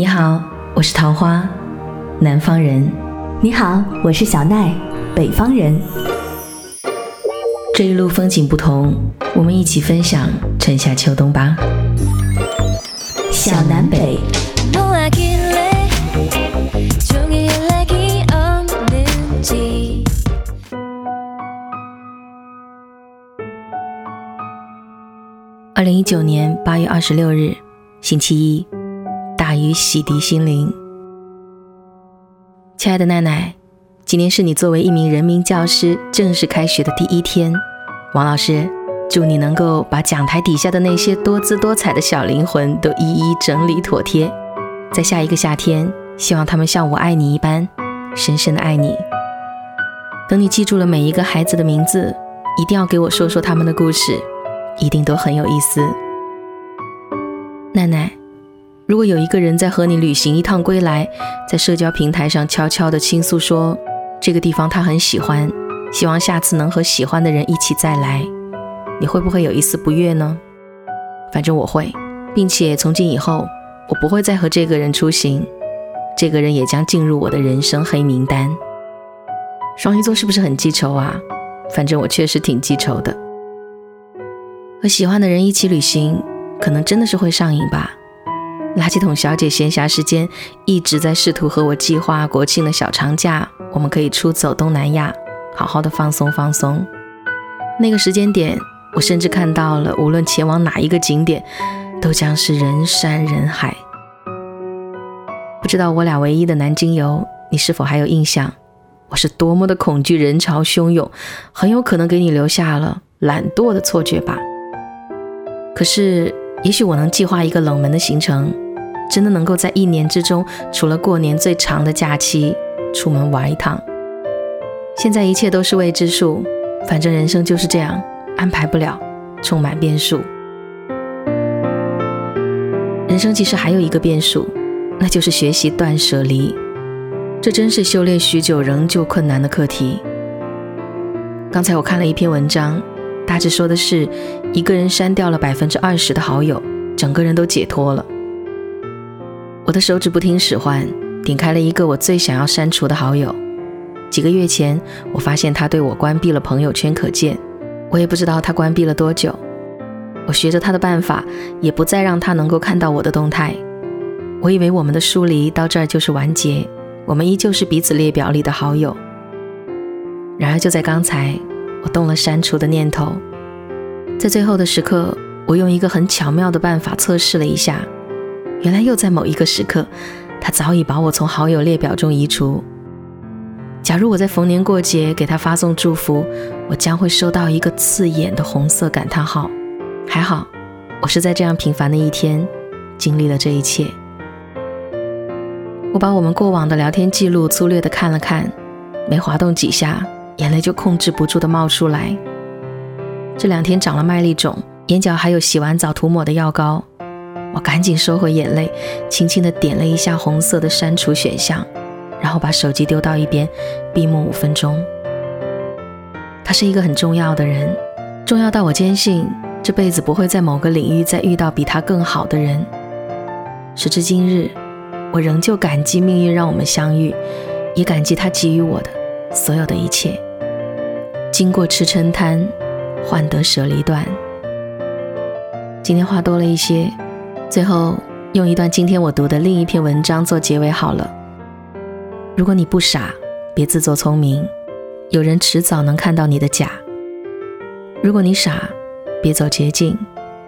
你好，我是桃花，南方人。你好，我是小奈，北方人。这一路风景不同，我们一起分享春夏秋冬吧。小南北。二零一九年八月二十六日，星期一，大雨洗涤心灵。亲爱的奈奈，今天是你作为一名人民教师正式开学的第一天。王老师，祝你能够把讲台底下的那些多姿多彩的小灵魂都一一整理妥帖，在下一个夏天，希望他们像我爱你一般，深深的爱你。等你记住了每一个孩子的名字，一定要给我说说他们的故事。一定都很有意思。奈奈，如果有一个人在和你旅行一趟归来，在社交平台上悄悄地倾诉说这个地方他很喜欢，希望下次能和喜欢的人一起再来，你会不会有一丝不悦呢？反正我会，并且从今以后我不会再和这个人出行，这个人也将进入我的人生黑名单。双鱼座是不是很记仇啊？反正我确实挺记仇的。和喜欢的人一起旅行，可能真的是会上瘾吧。垃圾桶小姐闲暇时间一直在试图和我计划国庆的小长假，我们可以出走东南亚，好好的放松放松。那个时间点，我甚至看到了，无论前往哪一个景点，都将是人山人海。不知道我俩唯一的南京游，你是否还有印象？我是多么的恐惧人潮汹涌，很有可能给你留下了懒惰的错觉吧。可是，也许我能计划一个冷门的行程，真的能够在一年之中，除了过年最长的假期，出门玩一趟。现在一切都是未知数，反正人生就是这样，安排不了，充满变数。人生其实还有一个变数，那就是学习断舍离，这真是修炼许久仍旧困难的课题。刚才我看了一篇文章。大致说的是，一个人删掉了百分之二十的好友，整个人都解脱了。我的手指不听使唤，点开了一个我最想要删除的好友。几个月前，我发现他对我关闭了朋友圈可见，我也不知道他关闭了多久。我学着他的办法，也不再让他能够看到我的动态。我以为我们的疏离到这儿就是完结，我们依旧是彼此列表里的好友。然而就在刚才。我动了删除的念头，在最后的时刻，我用一个很巧妙的办法测试了一下，原来又在某一个时刻，他早已把我从好友列表中移除。假如我在逢年过节给他发送祝福，我将会收到一个刺眼的红色感叹号。还好，我是在这样平凡的一天经历了这一切。我把我们过往的聊天记录粗略的看了看，没滑动几下。眼泪就控制不住的冒出来。这两天长了麦粒肿，眼角还有洗完澡涂抹的药膏。我赶紧收回眼泪，轻轻的点了一下红色的删除选项，然后把手机丢到一边，闭目五分钟。他是一个很重要的人，重要到我坚信这辈子不会在某个领域再遇到比他更好的人。时至今日，我仍旧感激命运让我们相遇，也感激他给予我的所有的一切。经过吃撑摊，换得舍离断。今天话多了一些，最后用一段今天我读的另一篇文章做结尾好了。如果你不傻，别自作聪明，有人迟早能看到你的假；如果你傻，别走捷径，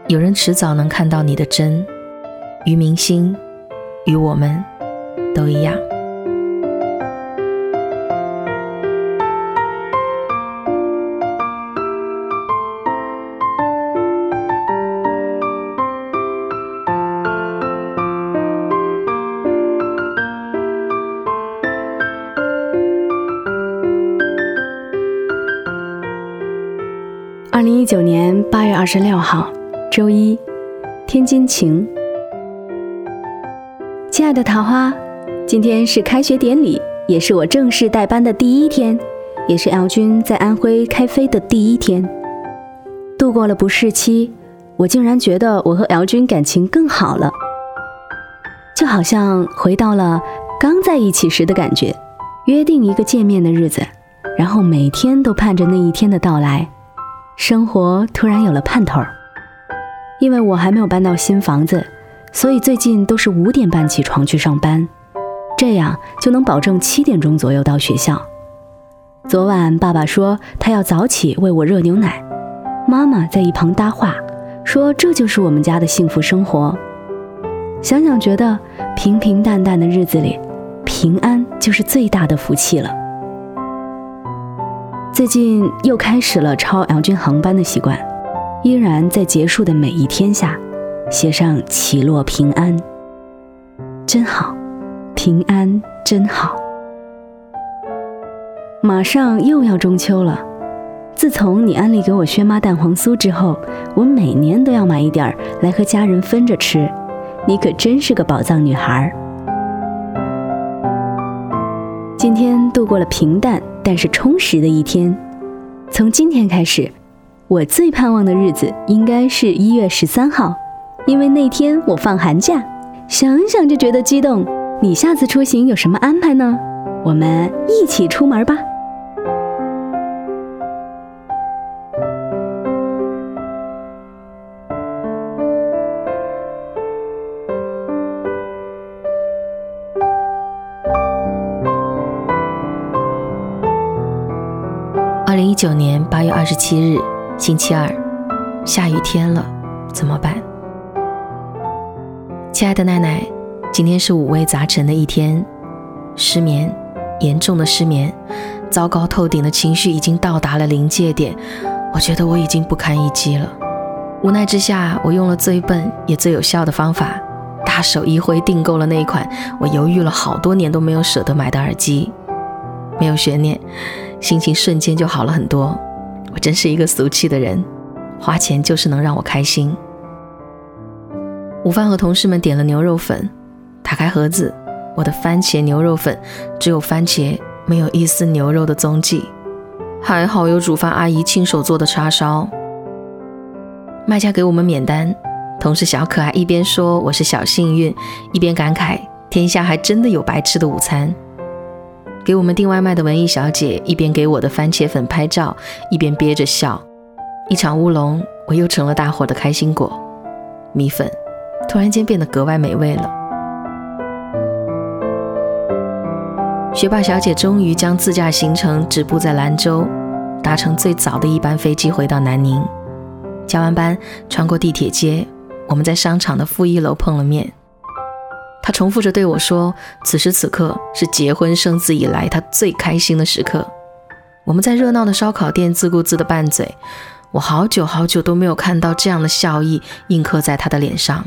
有人迟早能看到你的真。于明星，与我们都一样。二十六号，周一，天津晴。亲爱的桃花，今天是开学典礼，也是我正式带班的第一天，也是 L 君在安徽开飞的第一天。度过了不适期，我竟然觉得我和 L 君感情更好了。就好像回到了刚在一起时的感觉，约定一个见面的日子，然后每天都盼着那一天的到来，生活突然有了盼头。因为我还没有搬到新房子，所以最近都是五点半起床去上班，这样就能保证七点钟左右到学校。昨晚爸爸说他要早起为我热牛奶，妈妈在一旁搭话说这就是我们家的幸福生活。想想觉得平平淡淡的日子里，平安就是最大的福气了。最近又开始了抄 L 军航班的习惯。依然在结束的每一天下，写上起落平安，真好，平安真好。马上又要中秋了，自从你安利给我轩妈蛋黄酥之后，我每年都要买一点儿来和家人分着吃。你可真是个宝藏女孩儿。今天度过了平淡但是充实的一天，从今天开始。我最盼望的日子应该是一月十三号，因为那天我放寒假，想想就觉得激动。你下次出行有什么安排呢？我们一起出门吧。九年八月二十七日。星期二，下雨天了，怎么办？亲爱的奈奈，今天是五味杂陈的一天，失眠，严重的失眠，糟糕透顶的情绪已经到达了临界点，我觉得我已经不堪一击了。无奈之下，我用了最笨也最有效的方法，大手一挥订购了那一款我犹豫了好多年都没有舍得买的耳机，没有悬念，心情瞬间就好了很多。我真是一个俗气的人，花钱就是能让我开心。午饭和同事们点了牛肉粉，打开盒子，我的番茄牛肉粉只有番茄，没有一丝牛肉的踪迹。还好有煮饭阿姨亲手做的叉烧。卖家给我们免单，同事小可爱一边说我是小幸运，一边感慨天下还真的有白吃的午餐。给我们订外卖的文艺小姐一边给我的番茄粉拍照，一边憋着笑。一场乌龙，我又成了大伙的开心果。米粉突然间变得格外美味了。学霸小姐终于将自驾行程止步在兰州，搭乘最早的一班飞机回到南宁。加完班，穿过地铁街，我们在商场的负一楼碰了面。他重复着对我说：“此时此刻是结婚生子以来他最开心的时刻。”我们在热闹的烧烤店自顾自的拌嘴，我好久好久都没有看到这样的笑意印刻在他的脸上。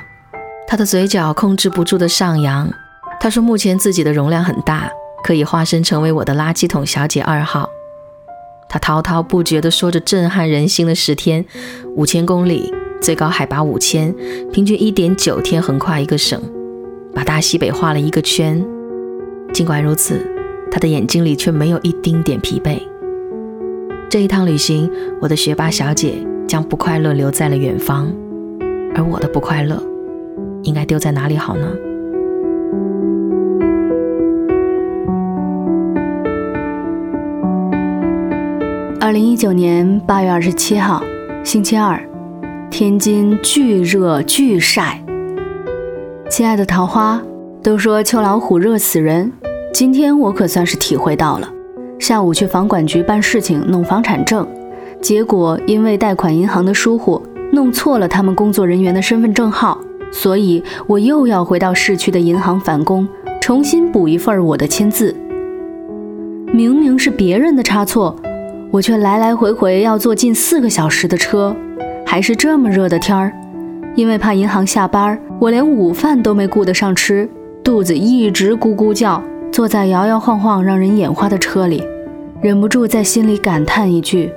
他的嘴角控制不住的上扬。他说：“目前自己的容量很大，可以化身成为我的垃圾桶小姐二号。”他滔滔不绝地说着震撼人心的十天：五千公里，最高海拔五千，平均一点九天横跨一个省。把大西北画了一个圈，尽管如此，他的眼睛里却没有一丁点疲惫。这一趟旅行，我的学霸小姐将不快乐留在了远方，而我的不快乐，应该丢在哪里好呢？二零一九年八月二十七号，星期二，天津巨热巨晒。亲爱的桃花，都说秋老虎热死人，今天我可算是体会到了。下午去房管局办事情弄房产证，结果因为贷款银行的疏忽，弄错了他们工作人员的身份证号，所以我又要回到市区的银行返工，重新补一份我的签字。明明是别人的差错，我却来来回回要坐近四个小时的车，还是这么热的天儿。因为怕银行下班，我连午饭都没顾得上吃，肚子一直咕咕叫。坐在摇摇晃晃、让人眼花的车里，忍不住在心里感叹一句：“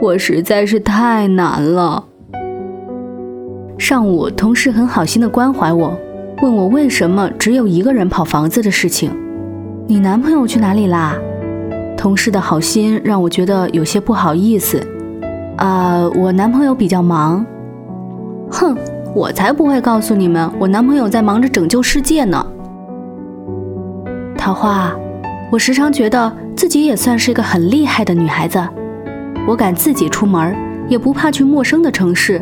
我实在是太难了。”上午，同事很好心的关怀我，问我为什么只有一个人跑房子的事情。你男朋友去哪里啦？同事的好心让我觉得有些不好意思。啊，我男朋友比较忙。哼，我才不会告诉你们，我男朋友在忙着拯救世界呢。桃花，我时常觉得自己也算是一个很厉害的女孩子。我敢自己出门，也不怕去陌生的城市。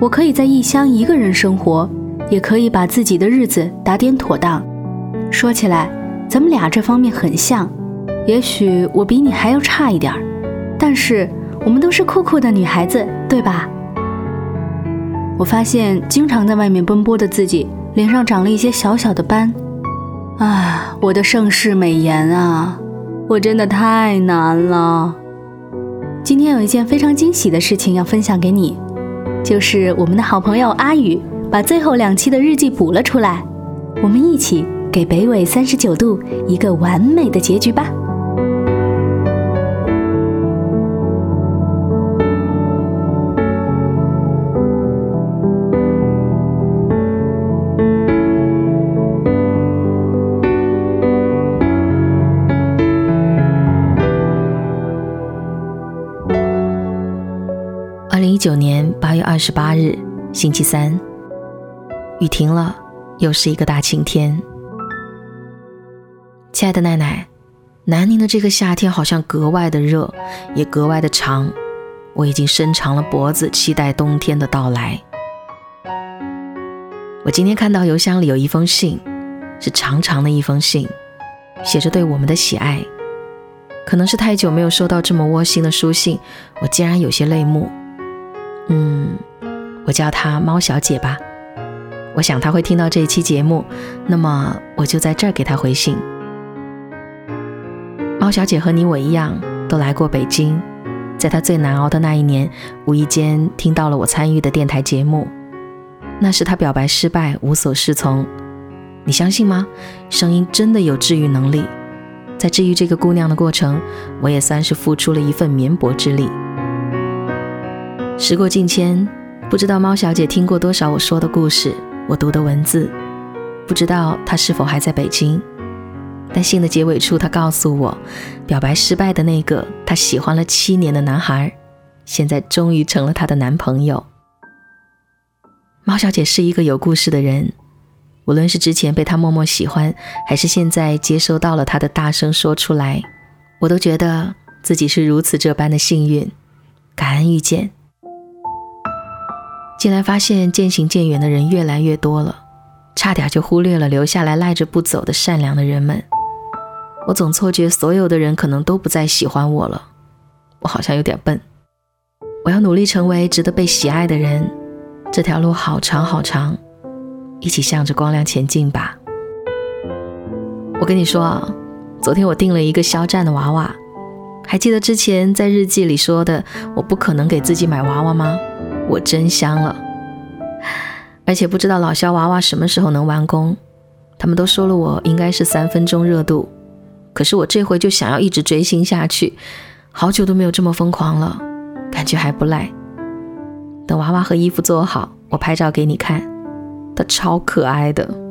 我可以在异乡一个人生活，也可以把自己的日子打点妥当。说起来，咱们俩这方面很像。也许我比你还要差一点儿，但是我们都是酷酷的女孩子，对吧？我发现经常在外面奔波的自己，脸上长了一些小小的斑。啊，我的盛世美颜啊，我真的太难了。今天有一件非常惊喜的事情要分享给你，就是我们的好朋友阿宇把最后两期的日记补了出来，我们一起给北纬三十九度一个完美的结局吧。九年八月二十八日，星期三，雨停了，又是一个大晴天。亲爱的奈奈，南宁的这个夏天好像格外的热，也格外的长。我已经伸长了脖子，期待冬天的到来。我今天看到邮箱里有一封信，是长长的一封信，写着对我们的喜爱。可能是太久没有收到这么窝心的书信，我竟然有些泪目。嗯，我叫她猫小姐吧。我想她会听到这一期节目，那么我就在这儿给她回信。猫小姐和你我一样，都来过北京，在她最难熬的那一年，无意间听到了我参与的电台节目。那时她表白失败，无所适从。你相信吗？声音真的有治愈能力。在治愈这个姑娘的过程，我也算是付出了一份绵薄之力。时过境迁，不知道猫小姐听过多少我说的故事，我读的文字，不知道她是否还在北京。但信的结尾处，她告诉我，表白失败的那个她喜欢了七年的男孩，现在终于成了她的男朋友。猫小姐是一个有故事的人，无论是之前被她默默喜欢，还是现在接收到了她的大声说出来，我都觉得自己是如此这般的幸运，感恩遇见。进来发现渐行渐远的人越来越多了，差点就忽略了留下来赖着不走的善良的人们。我总错觉所有的人可能都不再喜欢我了，我好像有点笨。我要努力成为值得被喜爱的人，这条路好长好长，一起向着光亮前进吧。我跟你说啊，昨天我订了一个肖战的娃娃，还记得之前在日记里说的，我不可能给自己买娃娃吗？我真香了，而且不知道老肖娃娃什么时候能完工。他们都说了，我应该是三分钟热度，可是我这回就想要一直追星下去，好久都没有这么疯狂了，感觉还不赖。等娃娃和衣服做好，我拍照给你看，他超可爱的。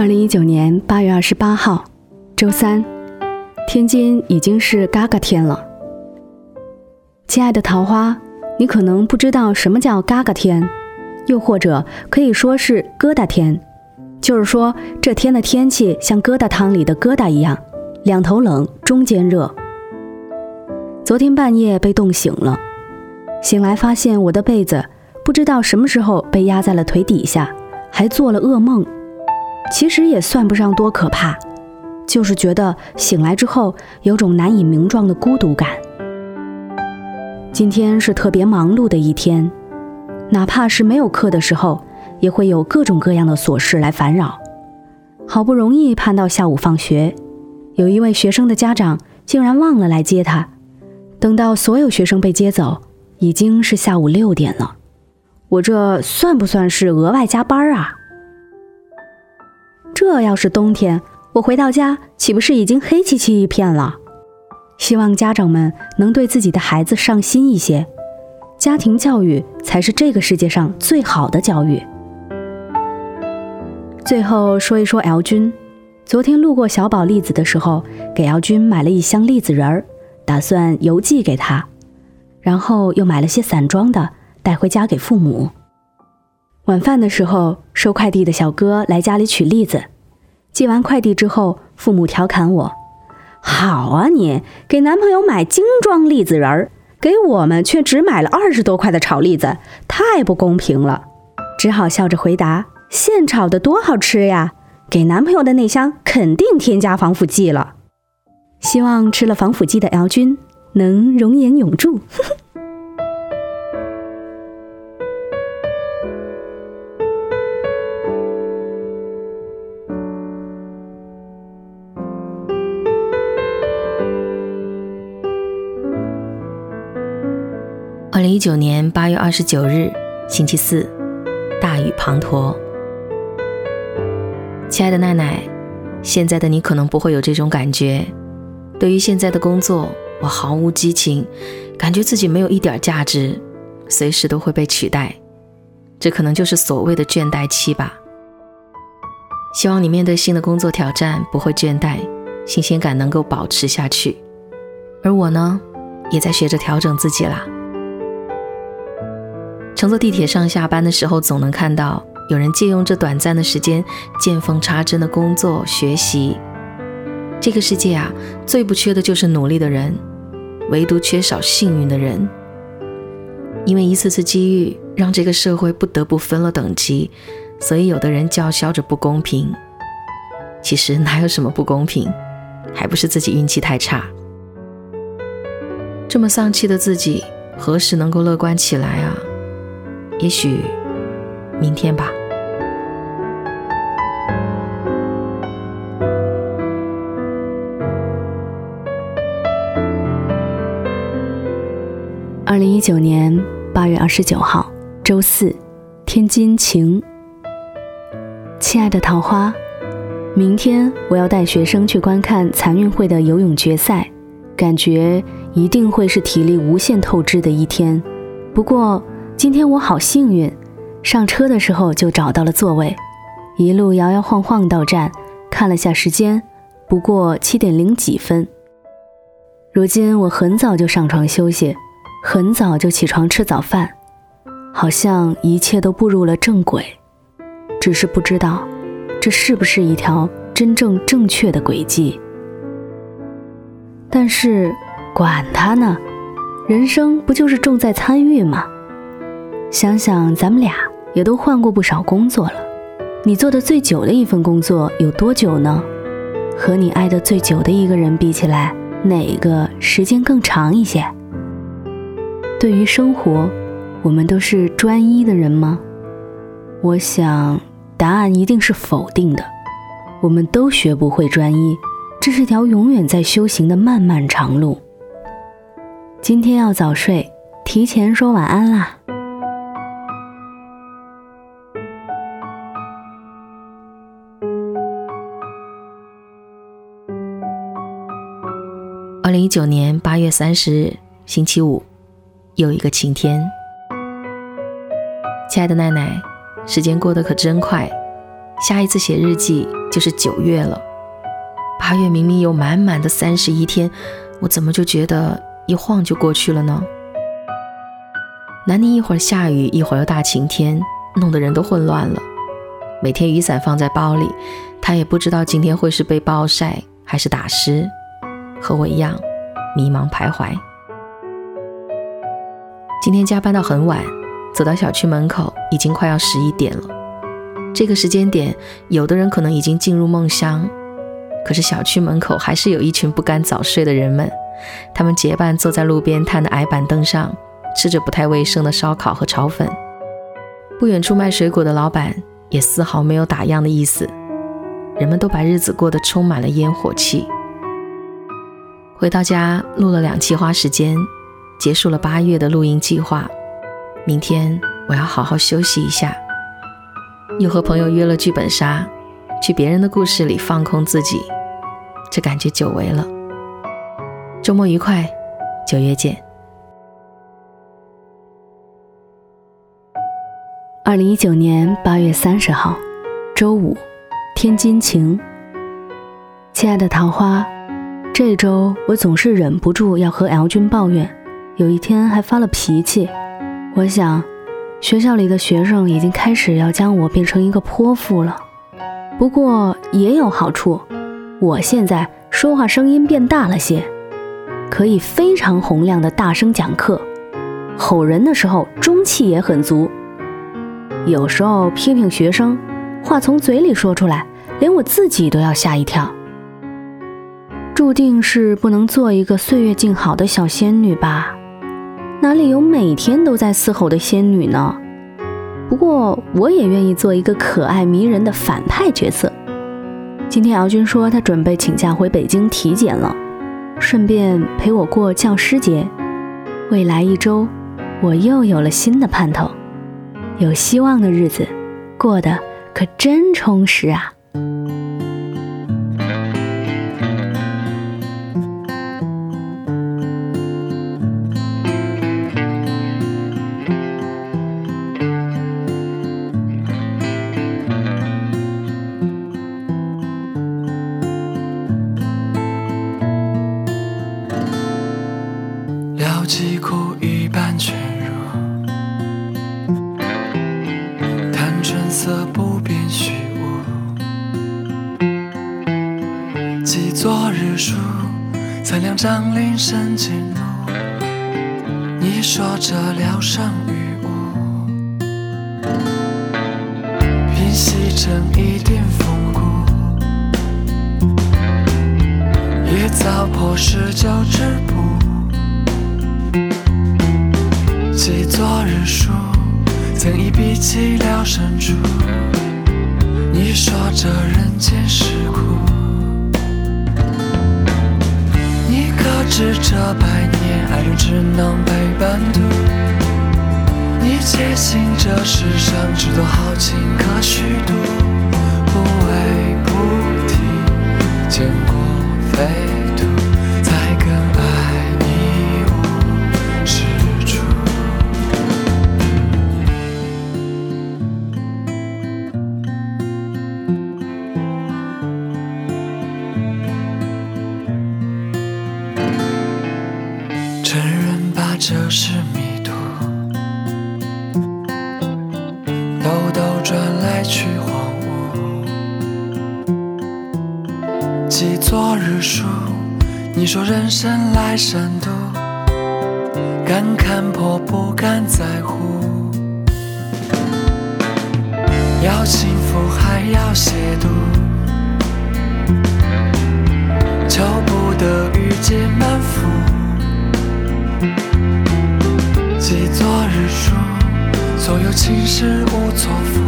二零一九年八月二十八号，周三，天津已经是嘎嘎天了。亲爱的桃花，你可能不知道什么叫嘎嘎天，又或者可以说是疙瘩天，就是说这天的天气像疙瘩汤里的疙瘩一样，两头冷，中间热。昨天半夜被冻醒了，醒来发现我的被子不知道什么时候被压在了腿底下，还做了噩梦。其实也算不上多可怕，就是觉得醒来之后有种难以名状的孤独感。今天是特别忙碌的一天，哪怕是没有课的时候，也会有各种各样的琐事来烦扰。好不容易盼到下午放学，有一位学生的家长竟然忘了来接他。等到所有学生被接走，已经是下午六点了。我这算不算是额外加班啊？这要是冬天，我回到家岂不是已经黑漆漆一片了？希望家长们能对自己的孩子上心一些，家庭教育才是这个世界上最好的教育。最后说一说 L 君，昨天路过小宝栗子的时候，给姚军买了一箱栗子仁儿，打算邮寄给他，然后又买了些散装的带回家给父母。晚饭的时候，收快递的小哥来家里取栗子，寄完快递之后，父母调侃我：“好啊，你给男朋友买精装栗子仁儿，给我们却只买了二十多块的炒栗子，太不公平了。”只好笑着回答：“现炒的多好吃呀！”给男朋友的那箱肯定添加防腐剂了，希望吃了防腐剂的姚军能容颜永驻。九年八月二十九日，星期四，大雨滂沱。亲爱的奈奈，现在的你可能不会有这种感觉。对于现在的工作，我毫无激情，感觉自己没有一点价值，随时都会被取代。这可能就是所谓的倦怠期吧。希望你面对新的工作挑战不会倦怠，新鲜感能够保持下去。而我呢，也在学着调整自己啦。乘坐地铁上下班的时候，总能看到。有人借用这短暂的时间，见缝插针的工作学习。这个世界啊，最不缺的就是努力的人，唯独缺少幸运的人。因为一次次机遇，让这个社会不得不分了等级，所以有的人叫嚣着不公平。其实哪有什么不公平，还不是自己运气太差。这么丧气的自己，何时能够乐观起来啊？也许明天吧。二零一九年八月二十九号，周四，天津晴。亲爱的桃花，明天我要带学生去观看残运会的游泳决赛，感觉一定会是体力无限透支的一天。不过今天我好幸运，上车的时候就找到了座位，一路摇摇晃晃到站，看了下时间，不过七点零几分。如今我很早就上床休息。很早就起床吃早饭，好像一切都步入了正轨，只是不知道这是不是一条真正正确的轨迹。但是管他呢，人生不就是重在参与吗？想想咱们俩也都换过不少工作了，你做的最久的一份工作有多久呢？和你爱的最久的一个人比起来，哪个时间更长一些？对于生活，我们都是专一的人吗？我想，答案一定是否定的。我们都学不会专一，这是条永远在修行的漫漫长路。今天要早睡，提前说晚安啦。二零一九年八月三十日，星期五。又一个晴天，亲爱的奈奈，时间过得可真快，下一次写日记就是九月了。八月明明有满满的三十一天，我怎么就觉得一晃就过去了呢？南宁一会儿下雨，一会儿又大晴天，弄得人都混乱了。每天雨伞放在包里，他也不知道今天会是被暴晒还是打湿，和我一样迷茫徘徊。今天加班到很晚，走到小区门口已经快要十一点了。这个时间点，有的人可能已经进入梦乡，可是小区门口还是有一群不甘早睡的人们。他们结伴坐在路边摊的矮板凳上，吃着不太卫生的烧烤和炒粉。不远处卖水果的老板也丝毫没有打烊的意思。人们都把日子过得充满了烟火气。回到家，录了两期花时间。结束了八月的录音计划，明天我要好好休息一下。又和朋友约了剧本杀，去别人的故事里放空自己，这感觉久违了。周末愉快，九月见。二零一九年八月三十号，周五，天津晴。亲爱的桃花，这周我总是忍不住要和 L 君抱怨，有一天还发了脾气。我想，学校里的学生已经开始要将我变成一个泼妇了。不过也有好处，我现在说话声音变大了些，可以非常洪亮的大声讲课，吼人的时候中气也很足。有时候批评学生，话从嘴里说出来，连我自己都要吓一跳。注定是不能做一个岁月静好的小仙女吧？哪里有每天都在嘶吼的仙女呢？不过我也愿意做一个可爱迷人的反派角色。今天敖君说他准备请假回北京体检了，顺便陪我过教师节。未来一周，我又有了新的盼头，有希望的日子，过得可真充实啊！张铃声惊怒，你说这聊胜于无，平息成一点风骨，野草破十九之步，记昨日书，曾一笔凄寥深处，你说这人间世故。是这百年，爱人只能陪伴度。你坚信这世上只多豪情可虚度，不为菩提，见过飞。记昨日书，你说人生来善妒，敢看破不敢在乎。要幸福还要亵渎，求不得遇见满腹。记昨日书，所有情事无错付，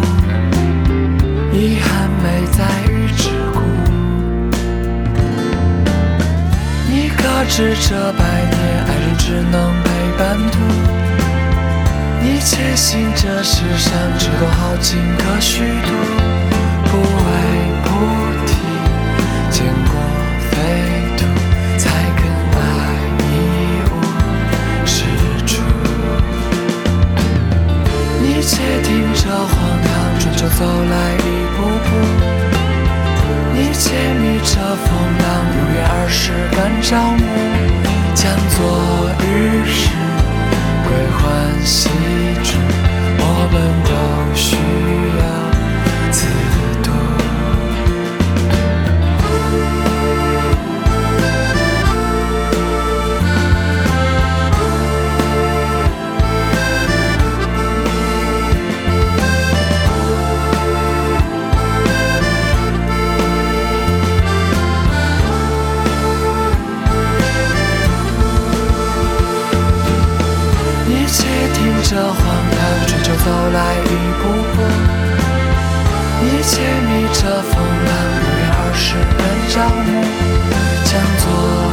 遗憾没在于可知这百年，爱人只能陪伴途？你坚信这世上只够好情可虚度，不着荒唐，追求走来一步步，一切逆着风浪，不约而时的朝暮，将昨。